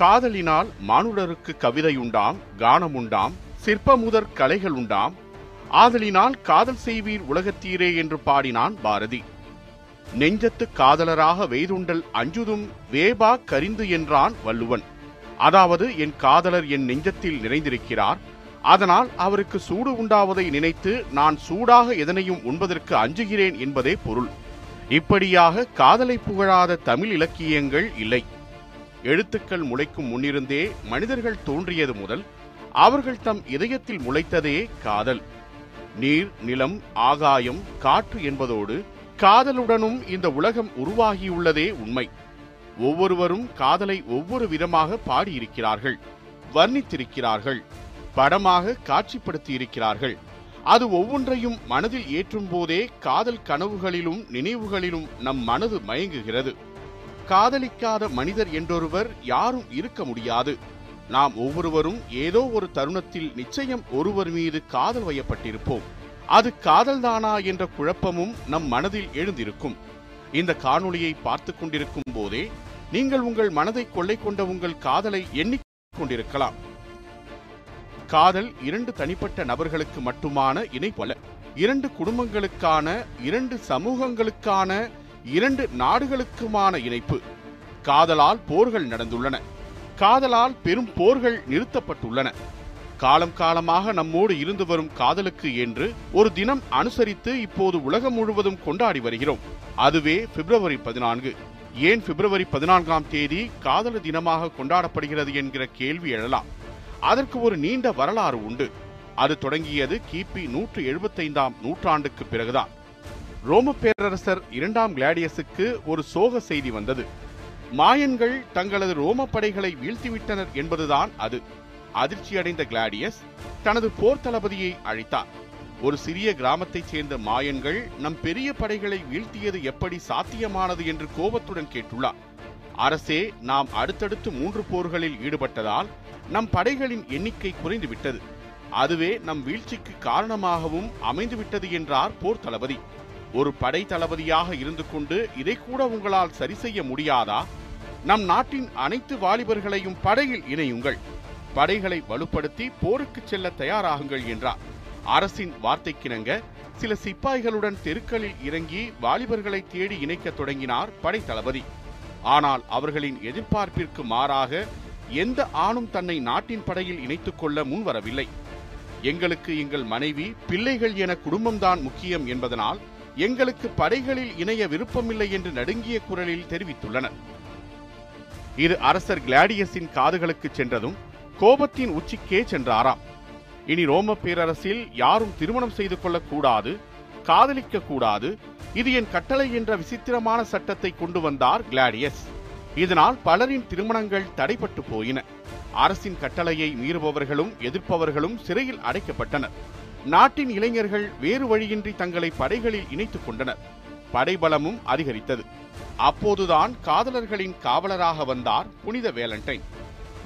காதலினால் மானுடருக்கு கவிதையுண்டாம் கானமுண்டாம் சிற்பமுதற் கலைகள் உண்டாம் ஆதலினால் காதல் செய்வீர் உலகத்தீரே என்று பாடினான் பாரதி. நெஞ்சத்து காதலராக வெய்துண்டல் அஞ்சுதும் வேபா கரிந்து என்றான் வள்ளுவன். அதாவது என் காதலர் என் நெஞ்சத்தில் நிறைந்திருக்கிறார். அதனால் அவருக்கு சூடு உண்டாவதை நினைத்து நான் சூடாக எதனையும் உண்பதற்கு அஞ்சுகிறேன் என்பதே பொருள். இப்படியாக காதலை புகழாத தமிழ் இலக்கியங்கள் இல்லை. எழுத்துக்கள் முளைக்கும் முன்னிருந்தே மனிதர்கள் தோன்றியது முதல் அவர்கள் தம் இதயத்தில் முளைத்ததே காதல். நீர் நிலம் ஆகாயம் காற்று என்பதோடு காதலுடனும் இந்த உலகம் உருவாகியுள்ளதே உண்மை. ஒவ்வொருவரும் காதலை ஒவ்வொரு விதமாக பாடியிருக்கிறார்கள் வர்ணித்திருக்கிறார்கள் படமாக காட்சிப்படுத்தியிருக்கிறார்கள். அது ஒவ்வொன்றையும் மனதில் ஏற்றும் போதே காதல் கனவுகளிலும் நினைவுகளிலும் நம் மனது மயங்குகிறது. காதலிக்காத மனிதர் என்றொருவர் யாரும் இருக்க முடியாது. நாம் ஒவ்வொருவரும் ஏதோ ஒரு தருணத்தில் நிச்சயம் ஒருவர் மீது காதல் வயப்பட்டிருப்போம். அது காதல்தானா என்ற குழப்பமும் நம் மனதில் எழுந்திருக்கும். இந்த காணொளியை பார்த்து கொண்டிருக்கும் போதே நீங்கள் உங்கள் மனதை கொள்ளை கொண்ட உங்கள் காதலை எண்ணிக்கொண்டிருக்கலாம். காதல் இரண்டு தனிப்பட்ட நபர்களுக்கு மட்டுமான இணைப்பல இரண்டு குடும்பங்களுக்கான இரண்டு சமூகங்களுக்கான இரண்டு நாடுகளுக்குமான இணைப்பு. காதலால் போர்கள் நடந்துள்ளன. காதலால் பெரும் போர்கள் நிறுத்தப்பட்டுள்ளன. காலம் காலமாக நம்மோடு இருந்து வரும் காதலுக்கு என்று ஒரு தினம் அனுசரித்து இப்போது உலகம் முழுவதும் கொண்டாடி வருகிறோம். அதுவே பிப்ரவரி பதினான்கு. ஏன் பிப்ரவரி பதினான்காம் தேதி காதல தினமாக கொண்டாடப்படுகிறது என்கிற கேள்வி எழலாம். அதற்கு ஒரு நீண்ட வரலாறு உண்டு. அது தொடங்கியது கிபி நூற்று எழுபத்தைந்தாம் நூற்றாண்டுக்கு பிறகுதான். ரோம பேரரசர் இரண்டாம் கிளாடியஸுக்கு ஒரு சோக செய்தி வந்தது. மாயன்கள் தங்களது ரோம படைகளை வீழ்த்திவிட்டனர் என்பதுதான் அது. அதிர்ச்சியடைந்த கிளாடியஸ் தனது போர் தளபதியை அழைத்தார். ஒரு சிறிய கிராமத்தைச் சேர்ந்த மாயன்கள் நம் பெரிய படைகளை வீழ்த்தியது எப்படி சாத்தியமானது என்று கோபத்துடன் கேட்டுள்ளார். அரசே நாம் அடுத்தடுத்து மூன்று போர்களில் ஈடுபட்டதால் நம் படைகளின் எண்ணிக்கை குறைந்துவிட்டது. அதுவே நம் வீழ்ச்சிக்கு காரணமாகவும் அமைந்துவிட்டது என்றார் போர் தளபதி. ஒரு படை தளபதியாக இருந்து கொண்டு இதை கூட உங்களால் சரி செய்ய முடியாதா? நம் நாட்டின் அனைத்து வாலிபர்களையும் படையில் இணையுங்கள். படைகளை வலுப்படுத்தி போருக்கு செல்ல தயாராகுங்கள் என்றார். அரசின் வார்த்தைக்கிணங்க சில சிப்பாய்களுடன் தெருக்களில் இறங்கி வாலிபர்களை தேடி இணைக்கத் தொடங்கினார் படை தளபதி ஆனால் அவர்களின் எதிர்பார்ப்பிற்கு மாறாக எந்த ஆணும் தன்னை நாட்டின் படையில் இணைத்துக் கொள்ள முன்வரவில்லை. எங்களுக்கு எங்கள் மனைவி பிள்ளைகள் என குடும்பம்தான் முக்கியம் என்பதனால் எங்களுக்கு படைகளில் இணைய விருப்பமில்லை என்று நடுங்கிய குரலில் தெரிவித்துள்ளனர். இது அரசர் கிளாடியஸின் காதுகளுக்கு சென்றதும் கோபத்தின் உச்சிக்கே சென்றாராம். இனி ரோம பேரரசில் யாரும் திருமணம் செய்து கொள்ளக்கூடாது காதலிக்க கூடாது இது என் கட்டளை என்ற விசித்திரமான சட்டத்தை கொண்டு வந்தார் கிளாடியஸ். இதனால் பலரின் திருமணங்கள் தடைப்பட்டு போயின. அரசின் கட்டளையை மீறுபவர்களும் எதிர்ப்பவர்களும் சிறையில் அடைக்கப்பட்டனர். நாட்டின் இளைஞர்கள் வேறு வழியின்றி தங்களை படைகளில் இணைத்துக் கொண்டனர். படைபலமும் அதிகரித்தது. அப்போதுதான் காதலர்களின் காவலராக வந்தார் புனித வேலண்டைன்.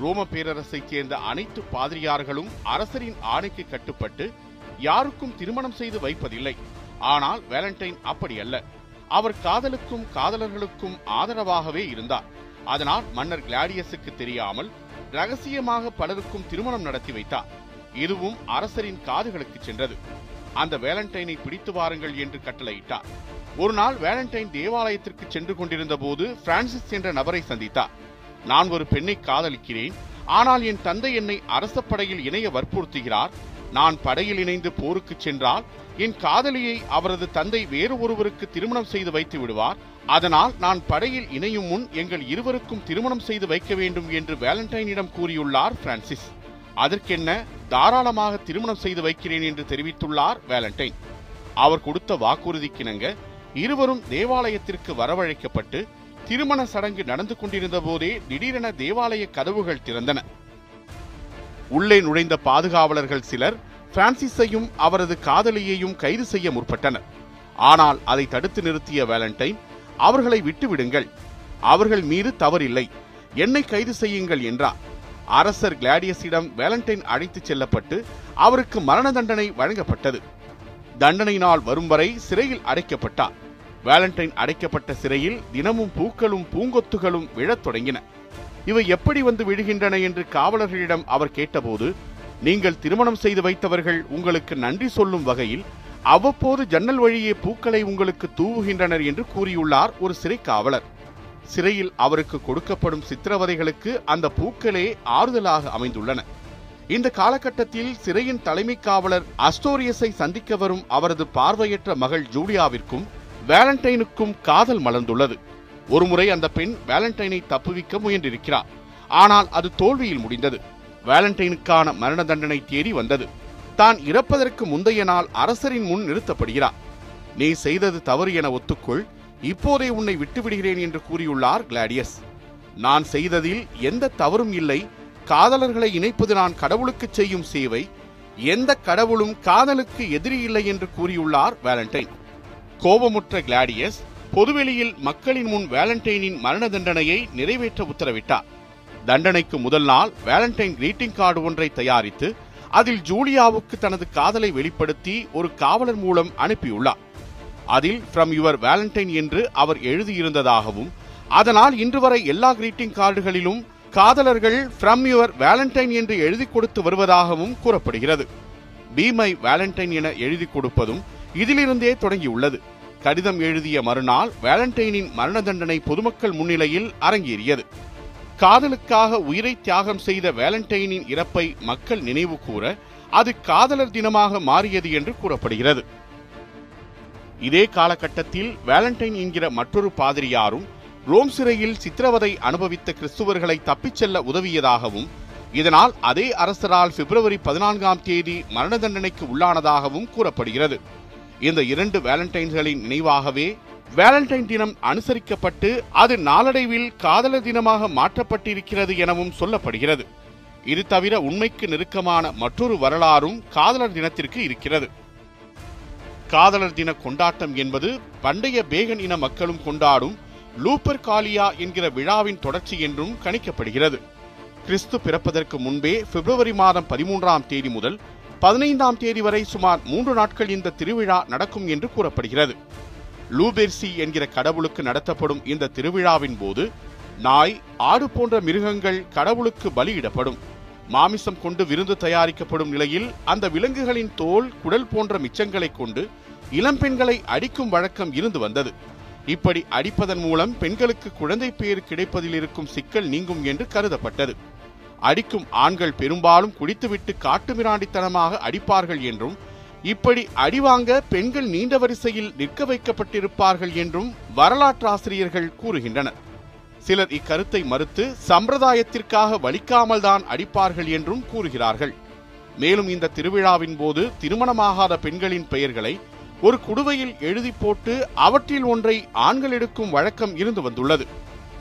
ரோம பேரரசைச் சேர்ந்த அனைத்து பாதிரியார்களும் அரசரின் ஆணைக்கு கட்டுப்பட்டு யாருக்கும் திருமணம் செய்து வைப்பதில்லை. ஆனால் வேலண்டைன் அப்படி அல்ல. அவர் காதலுக்கும் காதலர்களுக்கும் ஆதரவாகவே இருந்தார். அதனால் மன்னர் கிளாடியஸுக்கு தெரியாமல் ரகசியமாக பலருக்கும் திருமணம் நடத்தி வைத்தார். இதுவும் அரசரின் காதுகளுக்கு சென்றது. அந்த வேலண்டைனை பிடித்து வாருங்கள் என்று கட்டளையிட்டார். ஒரு நாள் வேலண்டைன் தேவாலயத்திற்கு சென்று கொண்டிருந்த போது பிரான்சிஸ் என்ற நபரை சந்தித்தார். நான் ஒரு பெண்ணை காதலிக்கிறேன். ஆனால் என் தந்தை என்னை அரச படையில் இணைய வற்புறுத்துகிறார். நான் படையில் இணைந்து போருக்கு சென்றால் என் காதலியை அவரது தந்தை வேறு ஒருவருக்கு திருமணம் செய்து வைத்து விடுவார். அதனால் நான் படையில் இணையும் முன் எங்கள் இருவருக்கும் திருமணம் செய்து வைக்க வேண்டும் என்று வேலண்டைனிடம் கூறியுள்ளார் பிரான்சிஸ். அதற்கென்ன தாராளமாக திருமணம் செய்து வைக்கிறேன் என்று தெரிவித்துள்ளார் வேலண்டைன். அவர் கொடுத்த வாக்குறுதிக்கிணங்க இருவரும் தேவாலயத்திற்கு வரவழைக்கப்பட்டு திருமண சடங்கு நடந்து கொண்டிருந்த போதே திடீரென தேவாலய கதவுகள் திறந்தன. உள்ளே நுழைந்த பாதுகாவலர்கள் சிலர் பிரான்சிஸையும் அவரது காதலியையும் கைது செய்ய முற்பட்டனர். ஆனால் அதை தடுத்து நிறுத்திய வேலண்டைன் அவர்களை விட்டுவிடுங்கள். அவர்கள் மீது தவறில்லை. என்னை கைது செய்யுங்கள் என்றார். அரசர் கிளாடியஸிடம் வேலண்டைன் அழைத்துச் செல்லப்பட்டு அவருக்கு மரண தண்டனை வழங்கப்பட்டது. தண்டனை நாள் வரும் வரை சிறையில் அடைக்கப்பட்டார். வேலண்டைன் அடைக்கப்பட்ட சிறையில் தினமும் பூக்களும் பூங்கொத்துகளும் விழத் தொடங்கின. இவை எப்படி வந்து விழுகின்றன என்று காவலர்களிடம் அவர் கேட்டபோது நீங்கள் திருமணம் செய்து வைத்தவர்கள் உங்களுக்கு நன்றி சொல்லும் வகையில் அவ்வப்போது ஜன்னல் வழியே பூக்களை உங்களுக்கு தூவுகின்றனர் என்று கூறியுள்ளார் ஒரு சிறை காவலர். சிறையில் அவருக்கு கொடுக்கப்படும் சித்திரவதைகளுக்கு அந்த பூக்களே ஆறுதலாக அமைந்துள்ளன. இந்த காலகட்டத்தில் சிறையின் தலைமை காவலர் அஸ்டோரியஸை சந்திக்க வரும் அவரது பார்வையற்ற மகள் ஜூலியாவிற்கும் வேலண்டைனுக்கும் காதல் மலர்ந்துள்ளது. ஒருமுறை அந்த பெண் வேலண்டைனை தப்புவிக்க முயன்றிருக்கிறார். ஆனால் அது தோல்வியில் முடிந்தது. வேலண்டைனுக்கான மரண தண்டனை தேடி வந்தது. தான் இறப்பதற்கு முந்தைய நாள் அரசரின் முன் நிறுத்தப்படுகிறார். நீ செய்தது தவறு என ஒத்துக்கொள். இப்போதே உன்னை விட்டுவிடுகிறேன் என்று கூறியுள்ளார் கிளாடியஸ். நான் செய்ததில் எந்த தவறும் இல்லை. காதலர்களை இணைப்பது நான் கடவுளுக்கு செய்யும் சேவை. எந்த கடவுளும் காதலுக்கு எதிரி இல்லை என்று கூறியுள்ளார் வேலண்டைன். கோபமுற்ற கிளாடியஸ் பொதுவெளியில் மக்களின் முன் வேலண்டைனின் மரண தண்டனையை நிறைவேற்ற உத்தரவிட்டார். தண்டனைக்கு முதல் நாள் வேலண்டைன் கிரீட்டிங் கார்டு ஒன்றை தயாரித்து அதில் ஜூலியாவுக்கு தனது காதலை வெளிப்படுத்தி ஒரு காவலர் மூலம் அனுப்பியுள்ளார். அதில் ஃப்ரம் யுவர் வேலண்டைன் என்று அவர் எழுதியிருந்ததாகவும் அதனால் இன்று வரை எல்லா கிரீட்டிங் கார்டுகளிலும் காதலர்கள் ஃப்ரம் யுவர் வேலண்டைன் என்று எழுதி கொடுத்து வருவதாகவும் கூறப்படுகிறது. பி மை வேலண்டைன் என எழுதி கொடுப்பதும் இதிலிருந்தே தொடங்கியுள்ளது. கடிதம் எழுதிய மறுநாள் வேலண்டைனின் மரண தண்டனை பொதுமக்கள் முன்னிலையில் அரங்கேறியது. காதலுக்காக உயிரை தியாகம் செய்த வேலண்டைனின் இறப்பை மக்கள் நினைவு கூற அது காதலர் தினமாக மாறியது என்று கூறப்படுகிறது. இதே காலகட்டத்தில் வேலண்டைன் என்கிற மற்றொரு பாதிரியாரும் ரோம் சிறையில் சித்திரவதை அனுபவித்த கிறிஸ்துவர்களை தப்பிச் செல்ல உதவியதாகவும் இதனால் அதே அரசரால் பிப்ரவரி பதினான்காம் தேதி மரண தண்டனைக்கு உள்ளானதாகவும் கூறப்படுகிறது. இந்த இரண்டு வேலண்டைன்களின் நினைவாகவே வேலண்டைன் தினம் அனுசரிக்கப்பட்டு அது நாளடைவில் காதலர் தினமாக மாற்றப்பட்டிருக்கிறது எனவும் சொல்லப்படுகிறது. இது தவிர உண்மைக்கு நெருக்கமான மற்றொரு வரலாறும் காதலர் தினத்திற்கு இருக்கிறது. காதலர் தின கொண்டாட்டம் என்பது பண்டைய பேகன் இன மக்களும் கொண்டாடும் லூப்பர் காலியா என்கிற விழாவின் தொடர்ச்சி என்றும் கணிக்கப்படுகிறது. கிறிஸ்து பிறப்பதற்கு முன்பே பிப்ரவரி மாதம் பதிமூன்றாம் தேதி முதல் பதினைந்தாம் தேதி வரை சுமார் மூன்று நாட்கள் இந்த திருவிழா நடக்கும் என்று கூறப்படுகிறது. லூபெர்சி என்கிற கடவுளுக்கு நடத்தப்படும் இந்த திருவிழாவின் போது நாய் ஆடு போன்ற மிருகங்கள் கடவுளுக்கு பலியிடப்படும். மாமிசம் கொண்டு விருந்து தயாரிக்கப்படும் நிலையில் அந்த விலங்குகளின் தோல் குடல் போன்ற மிச்சங்களை கொண்டு இளம்பெண்களை அடிக்கும் வழக்கம் இருந்து வந்தது. இப்படி அடிப்பதன் மூலம் பெண்களுக்கு குழந்தை பெயர் கிடைப்பதில் இருக்கும் சிக்கல் நீங்கும் என்று கருதப்பட்டது. அடிக்கும் ஆண்கள் பெரும்பாலும் குடித்துவிட்டு காட்டுமிராண்டித்தனமாக அடிப்பார்கள் என்றும் இப்படி அடிவாங்க பெண்கள் நீண்ட வரிசையில் நிற்க வைக்கப்பட்டிருப்பார்கள் என்றும் வரலாற்றாசிரியர்கள் கூறுகின்றனர். சிலர் இக்கருத்தை மறுத்து சம்பிரதாயத்திற்காக வலிக்காமல் தான் அடிப்பார்கள் என்றும் கூறுகிறார்கள். மேலும் இந்த திருவிழாவின் போது திருமணமாகாத பெண்களின் பெயர்களை ஒரு குடுவையில் எழுதி போட்டு அவற்றில் ஒன்றை ஆண்கள் எடுக்கும் வழக்கம் இருந்து வந்துள்ளது.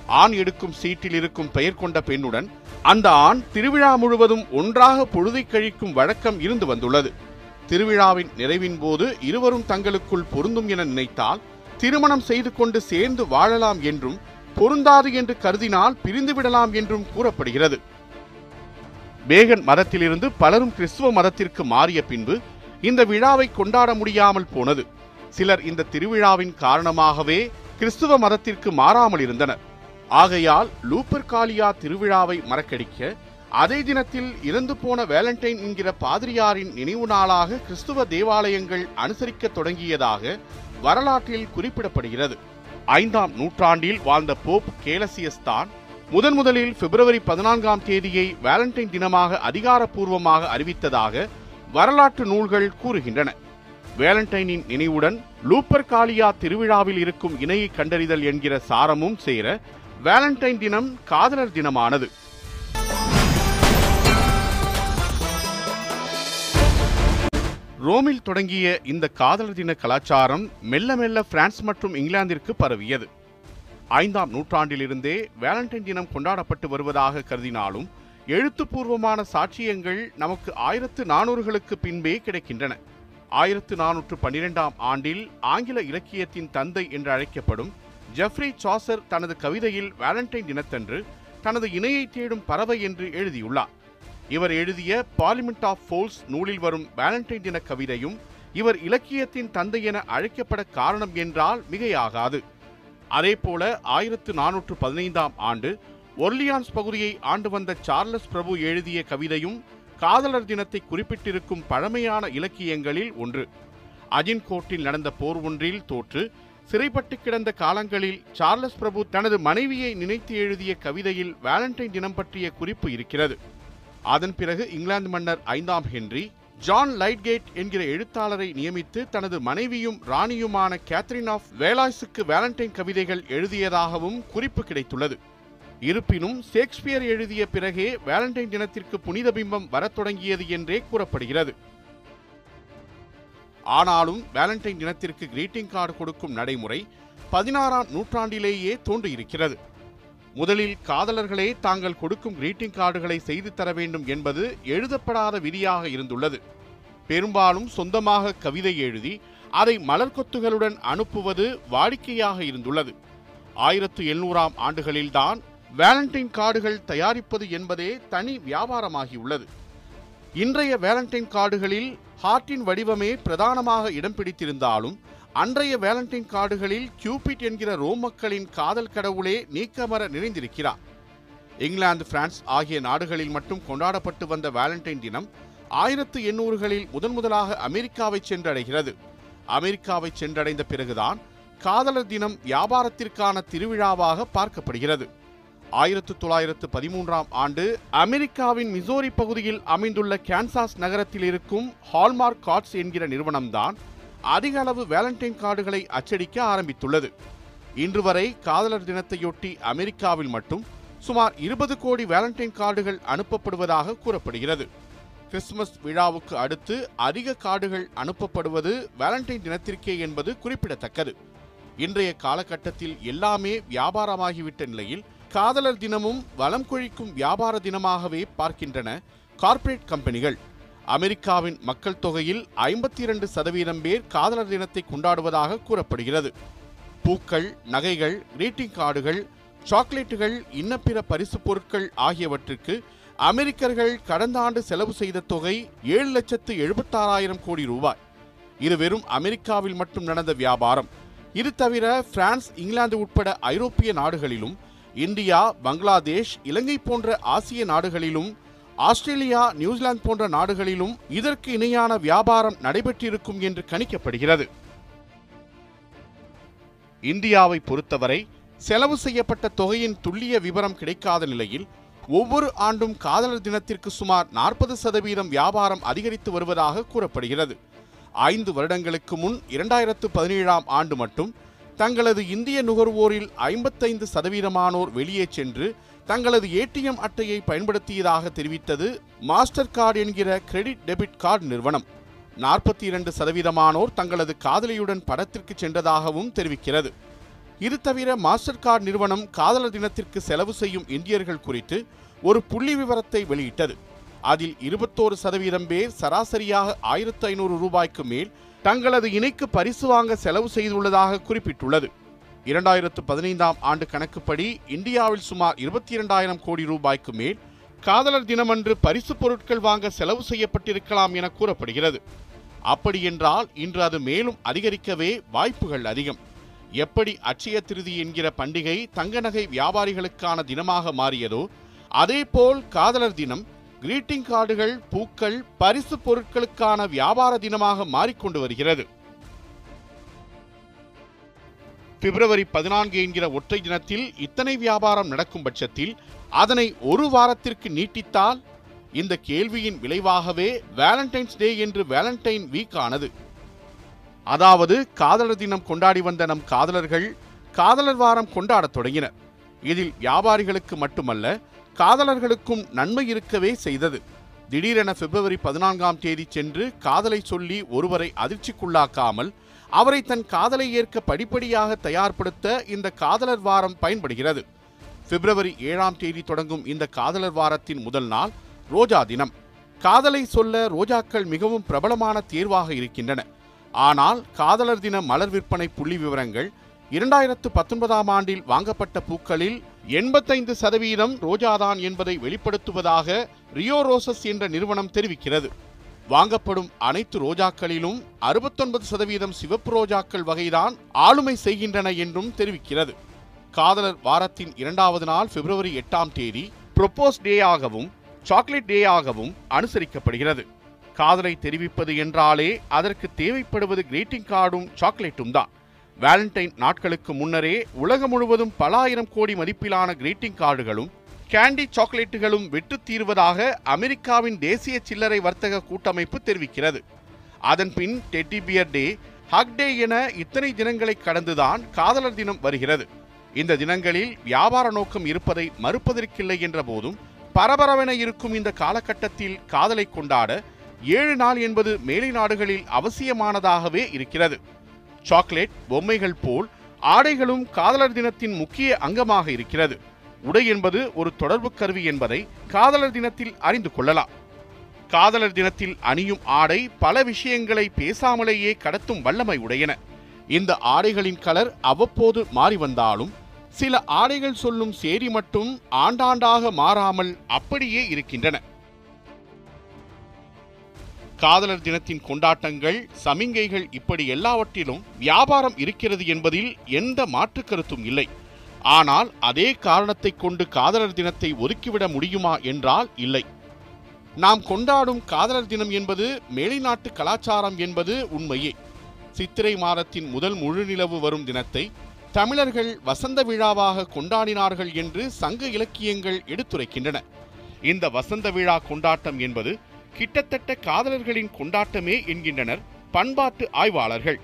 ஆண் எடுக்கும் சீட்டில் இருக்கும் பெயர் கொண்ட பெண்ணுடன் அந்த ஆண் திருவிழா முழுவதும் ஒன்றாக பொழுதை கழிக்கும் வழக்கம் இருந்து வந்துள்ளது. திருவிழாவின் நிறைவின் போது இருவரும் தங்களுக்குள் பொருந்தும் என நினைத்தால் திருமணம் செய்து கொண்டு சேர்ந்து வாழலாம் என்றும் பொருந்தாது என்று கருதினால் பிரிந்துவிடலாம் என்றும் கூறப்படுகிறது. பேகன் மதத்திலிருந்து பலரும் கிறிஸ்துவ மதத்திற்கு மாறிய பின்பு இந்த விழாவை கொண்டாட முடியாமல் போனது. சிலர் இந்த திருவிழாவின் காரணமாகவே கிறிஸ்துவ மதத்திற்கு மாறாமல் இருந்தனர். ஆகையால் லூப்பர் காலியா திருவிழாவை மறக்கடிக்க அதே தினத்தில் இறந்து போன வேலண்டைன் என்கிற பாதிரியாரின் நினைவு நாளாக கிறிஸ்துவ தேவாலயங்கள் அனுசரிக்க தொடங்கியதாக வரலாற்றில் குறிப்பிடப்படுகிறது. ஐந்தாம் நூற்றாண்டில் வாழ்ந்த போப் கேலசியஸ் தான் முதன் முதலில் பிப்ரவரி பதினான்காம் தேதியை வேலண்டைன் தினமாக அதிகாரப்பூர்வமாக அறிவித்ததாக வரலாற்று நூல்கள் கூறுகின்றன. வேலண்டைனின் நினைவுடன் லூப்பர் காலியா திருவிழாவில் இருக்கும் இணையை கண்டறிதல் என்கிற சாரமும் சேர வேலண்டைன் தினம் காதலர் தினமானது. ரோமில் தொடங்கிய இந்த காதலர் தின கலாச்சாரம் மெல்ல மெல்ல பிரான்ஸ் மற்றும் இங்கிலாந்திற்கு பரவியது. ஐந்தாம் நூற்றாண்டிலிருந்தே வேலண்டைன் தினம் கொண்டாடப்பட்டு வருவதாக கருதினாலும் எழுத்துப்பூர்வமான சாட்சியங்கள் நமக்கு ஆயிரத்து நானூறுகளுக்கு பின்பே கிடைக்கின்றன. ஆயிரத்து நானூற்று பன்னிரெண்டாம் ஆண்டில் ஆங்கில இலக்கியத்தின் தந்தை என்று அழைக்கப்படும் ஜெஃப்ரி சாசர் தனது கவிதையில் வேலண்டைன் தினத்தன்று தனது இணையை தேடும் பறவை என்று எழுதியுள்ளார். இவர் எழுதிய பார்லிமெண்ட் ஆஃப் ஃபோல்ஸ் நூலில் வரும் வேலண்டைன் தின கவிதையும் இவர் இலக்கியத்தின் தந்தை என அழைக்கப்பட காரணம் என்றால் மிகையாகாது. அதேபோல ஆயிரத்து நானூற்று பதினைந்தாம் ஆண்டு ஒர்லியான்ஸ் பகுதியை ஆண்டு வந்த சார்லஸ் பிரபு எழுதிய கவிதையும் காதலர் தினத்தை குறிப்பிட்டிருக்கும் பழமையான இலக்கியங்களில் ஒன்று. அஜின்கோட்டில் நடந்த போர் ஒன்றில் தோற்று சிறைப்பட்டு கிடந்த காலங்களில் சார்லஸ் பிரபு தனது மனைவியை நினைத்து எழுதிய கவிதையில் வேலண்டைன் தினம் பற்றிய குறிப்பு இருக்கிறது. அதன் பிறகு இங்கிலாந்து மன்னர் ஐந்தாம் ஹென்றி ஜான் லைட்கேட் என்கிற எழுத்தாளரை நியமித்து தனது மனைவியும் ராணியுமான கேத்ரின் ஆஃப் வேலாய்ஸுக்கு வேலண்டைன் கவிதைகள் எழுதியதாகவும் குறிப்பு கிடைத்துள்ளது. இருப்பினும் ஷேக்ஸ்பியர் எழுதிய பிறகே வேலண்டைன் தினத்திற்கு புனித பிம்பம் வரத் தொடங்கியது என்றே கூறப்படுகிறது. ஆனாலும் வேலண்டைன் தினத்திற்கு கிரீட்டிங் கார்டு கொடுக்கும் நடைமுறை பதினாறாம் நூற்றாண்டிலேயே தோன்றியிருக்கிறது. முதலில் காதலர்களே தாங்கள் கொடுக்கும் கிரீட்டிங் கார்டுகளை செய்து தர வேண்டும் என்பது எழுதப்படாத விதியாக இருந்துள்ளது. பெரும்பாலும் சொந்தமாக கவிதை எழுதி அதை மலர் கொத்துகளுடன் அனுப்புவது வாடிக்கையாக இருந்துள்ளது. ஆயிரத்து எண்ணூறாம் ஆண்டுகளில்தான் வேலண்டைன் கார்டுகள் தயாரிப்பது என்பதே தனி வியாபாரமாகியுள்ளது. இன்றைய வேலண்டைன் கார்டுகளில் ஹார்ட்டின் வடிவமே பிரதானமாக இடம் பிடித்திருந்தாலும் அன்றைய வேலண்டைன் கார்டுகளில் கியூபிட் என்கிற ரோம் மக்களின் காதல் கடவுளே நீக்கமர நிறைந்திருக்கிறார். இங்கிலாந்து பிரான்ஸ் ஆகிய நாடுகளில் மட்டும் கொண்டாடப்பட்டு வந்த வேலண்டைன் தினம் ஆயிரத்து எண்ணூறுகளில் முதன் முதலாக அமெரிக்காவை சென்றடைகிறது. அமெரிக்காவை சென்றடைந்த பிறகுதான் காதலர் தினம் வியாபாரத்திற்கான திருவிழாவாக பார்க்கப்படுகிறது. ஆயிரத்து தொள்ளாயிரத்து பதிமூன்றாம் ஆண்டு அமெரிக்காவின் மிசோரி பகுதியில் அமைந்துள்ள கேன்சாஸ் நகரத்தில் இருக்கும் ஹால்மார்க் கார்ட்ஸ் என்கிற நிறுவனம்தான் அதிக அளவு வேலண்டைன் கார்டுகளை அச்சடிக்க ஆரம்பித்துள்ளது. இன்று வரை காதலர் தினத்தையொட்டி அமெரிக்காவில் மட்டும் சுமார் இருபது கோடி வேலண்டைன் கார்டுகள் அனுப்பப்படுவதாக கூறப்படுகிறது. கிறிஸ்துமஸ் விழாவுக்கு அடுத்து அதிக கார்டுகள் அனுப்பப்படுவது வேலண்டைன் தினத்திற்கே என்பது குறிப்பிடத்தக்கது. இன்றைய காலகட்டத்தில் எல்லாமே வியாபாரமாகிவிட்ட நிலையில் காதலர் தினமும் வளம் கொழிக்கும் வியாபார தினமாகவே பார்க்கின்றன கார்ப்பரேட் கம்பெனிகள். அமெரிக்காவின் மக்கள் தொகையில் ஐம்பத்தி இரண்டு சதவீதம் பேர் காதலர் தினத்தை கொண்டாடுவதாக கூறப்படுகிறது. பூக்கள் நகைகள் கிரீட்டிங் கார்டுகள் சாக்லேட்டுகள் இன்னப்பிற பரிசுப் பொருட்கள் ஆகியவற்றுக்கு அமெரிக்கர்கள் கடந்த ஆண்டு செலவு செய்த தொகை ஏழு லட்சத்து எழுபத்தாறாயிரம் கோடி ரூபாய். இது வெறும் அமெரிக்காவில் மட்டும் நடந்த வியாபாரம். இது தவிர பிரான்ஸ் இங்கிலாந்து உட்பட ஐரோப்பிய நாடுகளிலும் இந்தியா பங்களாதேஷ் இலங்கை போன்ற ஆசிய நாடுகளிலும் ஆஸ்திரேலியா நியூசிலாந்து போன்ற நாடுகளிலும் இதற்கு இணையான வியாபாரம் நடைபெற்றிருக்கும் என்று கணிக்கப்படுகிறது. இந்தியாவை பொறுத்தவரை செலவு செய்யப்பட்ட தொகையின் துல்லிய விவரம் கிடைக்காத நிலையில் ஒவ்வொரு ஆண்டும் காதலர் தினத்திற்கு சுமார் நாற்பது சதவீதம் வியாபாரம் அதிகரித்து வருவதாக கூறப்படுகிறது. ஐந்து வருடங்களுக்கு முன் இரண்டாயிரத்து பதினேழாம் ஆண்டு மட்டும் தங்களது இந்திய நுகர்வோரில் ஐம்பத்தைந்து சதவீதமானோர் வெளியே சென்று தங்களது ஏடிஎம் அட்டையை பயன்படுத்தியதாக தெரிவித்தது மாஸ்டர் கார்டு என்கிற கிரெடிட் டெபிட் கார்டு நிறுவனம். நாற்பத்தி இரண்டு சதவீதமானோர் தங்களது காதலியுடன் படத்திற்கு சென்றதாகவும் தெரிவிக்கிறது. இது தவிர மாஸ்டர் கார்டு நிறுவனம் காதலர் தினத்திற்கு செலவு செய்யும் இந்தியர்கள் குறித்து ஒரு புள்ளி விவரத்தை வெளியிட்டது. அதில் இருபத்தோரு சதவீதம் பேர் சராசரியாக ஆயிரத்து ஐநூறு ரூபாய்க்கு மேல் தங்களது இணைக்கு பரிசு வாங்க செலவு செய்துள்ளதாக குறிப்பிட்டுள்ளது. இரண்டாயிரத்து பதினைந்தாம் ஆண்டு கணக்குப்படி இந்தியாவில் சுமார் இருபத்தி இரண்டாயிரம் கோடி ரூபாய்க்கு மேல் காதலர் தினமன்று பரிசு பொருட்கள் வாங்க செலவு செய்யப்பட்டிருக்கலாம் என கூறப்படுகிறது. அப்படியென்றால் இன்று அது மேலும் அதிகரிக்கவே வாய்ப்புகள் அதிகம். எப்படி அட்சய திருதி என்கிற பண்டிகை தங்க நகை வியாபாரிகளுக்கான தினமாக மாறியதோ அதேபோல் காதலர் தினம் கிரீட்டிங் கார்டுகள் பூக்கள் பரிசு பொருட்களுக்கான வியாபார தினமாக மாறிக்கொண்டு வருகிறது. பிப்ரவரி பதினான்கு என்கிற ஒற்றை தினத்தில் இத்தனை வியாபாரம் நடக்கும் பட்சத்தில் அதனை ஒரு வாரத்திற்கு நீட்டித்தால் இந்த கேள்வியின் விளைவாகவே வேலண்டைன்ஸ் டே என்று வேலண்டைன் வீக் ஆனது. அதாவது காதலர் தினம் கொண்டாடி வந்த நம் காதலர்கள் காதலர் வாரம் கொண்டாடத் தொடங்கினர். இதில் வியாபாரிகளுக்கு மட்டுமல்ல காதலர்களுக்கும் நன்மை இருக்கவே செய்தது. திடீரென பிப்ரவரி பதினான்காம் தேதி சென்று காதலை சொல்லி ஒருவரை அதிர்ச்சிக்குள்ளாக்காமல் அவரை தன் காதலை ஏற்க படிப்படியாக தயார்படுத்த இந்த காதலர் வாரம் பயன்படுகிறது. பிப்ரவரி ஏழாம் தேதி தொடங்கும் இந்த காதலர் வாரத்தின் முதல் நாள் ரோஜா தினம். காதலை சொல்ல ரோஜாக்கள் மிகவும் பிரபலமான தேர்வாக இருக்கின்றன. ஆனால் காதலர் தின மலர் விற்பனை புள்ளி விவரங்கள் இரண்டாயிரத்து பத்தொன்பதாம் ஆண்டில் வாங்கப்பட்ட பூக்களில் எண்பத்தைந்து சதவீதம் ரோஜாதான் என்பதை வெளிப்படுத்துவதாக ரியோ ரோசஸ் என்ற நிறுவனம் தெரிவிக்கிறது. வாங்கப்படும் அனைத்து ரோஜாக்களிலும் அறுபத்தொன்பது சதவீதம் சிவப்பு ரோஜாக்கள் வகைதான் ஆளுமை செய்கின்றன என்றும் தெரிவிக்கிறது. காதலர் வாரத்தின் இரண்டாவது நாள் பிப்ரவரி எட்டாம் தேதி ப்ரொப்போஸ் டேயாகவும் சாக்லேட் டேயாகவும் அனுசரிக்கப்படுகிறது. காதலை தெரிவிப்பது என்றாலே அதற்கு தேவைப்படுவது கிரீட்டிங் கார்டும் சாக்லேட்டும் தான் வேலண்டைன் நாட்களுக்கு முன்னரே உலகம் முழுவதும் பல ஆயிரம் கோடி மதிப்பிலான கிரீட்டிங் கார்டுகளும் கேண்டி சாக்லேட்டுகளும் விற்று தீர்வதாக அமெரிக்காவின் தேசிய சில்லறை வர்த்தக கூட்டமைப்பு தெரிவிக்கிறது. அதன் பின் teddy bear day hug day என இத்தனை தினங்களை கடந்துதான் காதலர் தினம் வருகிறது. இந்த தினங்களில் வியாபார நோக்கம் இருப்பதை மறுப்பதற்கில்லை என்ற போதும் பரபரவென இருக்கும் இந்த காலகட்டத்தில் காதலை கொண்டாட ஏழு நாள் என்பது மேலை நாடுகளில் அவசியமானதாகவே இருக்கிறது. சாக்லேட் பொம்மைகள் போல் ஆடைகளும் காதலர் தினத்தின் முக்கிய அங்கமாக இருக்கிறது. உடை என்பது ஒரு தொடர்பு கருவி என்பதை காதலர் தினத்தில் அறிந்து கொள்ளலாம். காதலர் தினத்தில் அணியும் ஆடை பல விஷயங்களை பேசாமலேயே கடத்தும் வல்லமை உடையன. இந்த ஆடைகளின் கலர் அவ்வப்போது மாறி வந்தாலும் சில ஆடைகள் சொல்லும் சேரி மட்டும் ஆண்டாண்டாக மாறாமல் அப்படியே இருக்கின்றன. காதலர் தினத்தின் கொண்டாட்டங்கள் சமிங்கைகள் இப்படி எல்லாவற்றிலும் வியாபாரம் இருக்கிறது என்பதில் எந்த மாற்று கருத்தும் இல்லை. ஆனால் அதே காரணத்தை கொண்டு காதலர் தினத்தை ஒதுக்கிவிட முடியுமா என்றால் இல்லை. நாம் கொண்டாடும் காதலர் தினம் என்பது மேலைநாட்டு கலாச்சாரம் என்பது உண்மையே. சித்திரை மாதத்தின் முதல் முழுநிலவு வரும் தினத்தை தமிழர்கள் வசந்த விழாவாக கொண்டாடினார்கள் என்று சங்க இலக்கியங்கள் எடுத்துரைக்கின்றன. இந்த வசந்த விழா கொண்டாட்டம் என்பது கிட்டத்தட்ட காதலர்களின் கொண்டாட்டமே என்கின்றனர் பண்பாட்டு ஆய்வாளர்கள்.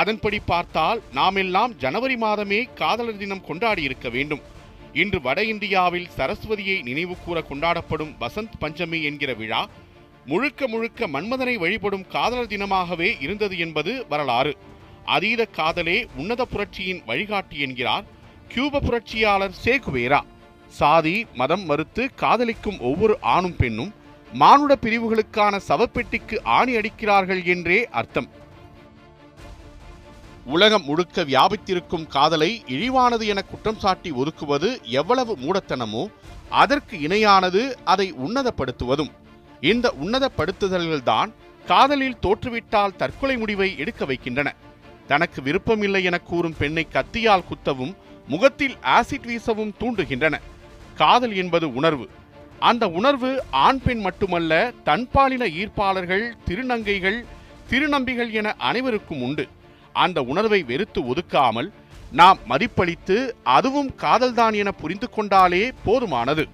அதன்படி பார்த்தால் நாமெல்லாம் ஜனவரி மாதமே காதலர் தினம் கொண்டாடி இருக்க வேண்டும். இன்று வட இந்தியாவில் சரஸ்வதியை நினைவு கூற கொண்டாடப்படும் வசந்த் பஞ்சமி என்கிற விழா முழுக்க முழுக்க மன்மதனை வழிபடும் காதலர் தினமாகவே இருந்தது என்பது வரலாறு. அதீத காதலே உன்னத புரட்சியின் வழிகாட்டி என்கிறார் கியூப புரட்சியாளர் சேகுவேரா. சாதி மதம் மறுத்து காதலிக்கும் ஒவ்வொரு ஆணும் பெண்ணும் மானுட பிரிவுகளுக்கான சவப்பெட்டிக்கு ஆணி அடிக்கிறார்கள் என்றே அர்த்தம். உலகம் முழுக்க வியாபித்திருக்கும் காதலை இழிவானது என குற்றம் சாட்டி ஒதுக்குவது எவ்வளவு மூடத்தனமோ அதற்கு இணையானது அதை உன்னதப்படுத்துவதும். இந்த உன்னதப்படுத்துதல்கள்தான் காதலில் தோற்றுவிட்டால் தற்கொலை முடிவை எடுக்க வைக்கின்றன. தனக்கு விருப்பமில்லை என கூறும் பெண்ணை கத்தியால் குத்தவும் முகத்தில் ஆசிட் வீசவும் தூண்டுகின்றன. காதல் என்பது உணர்வு. அந்த உணர்வு ஆண் பெண் மட்டுமல்ல தன்பாலின ஈர்ப்பாளர்கள் திருநங்கைகள் திருநம்பிகள் என அனைவருக்கும் உண்டு. அந்த உணர்வை வெறுத்து ஒதுக்காமல் நாம் மதிப்பளித்து அதுவும் காதல்தான் என புரிந்து கொண்டாலே போதுமானது.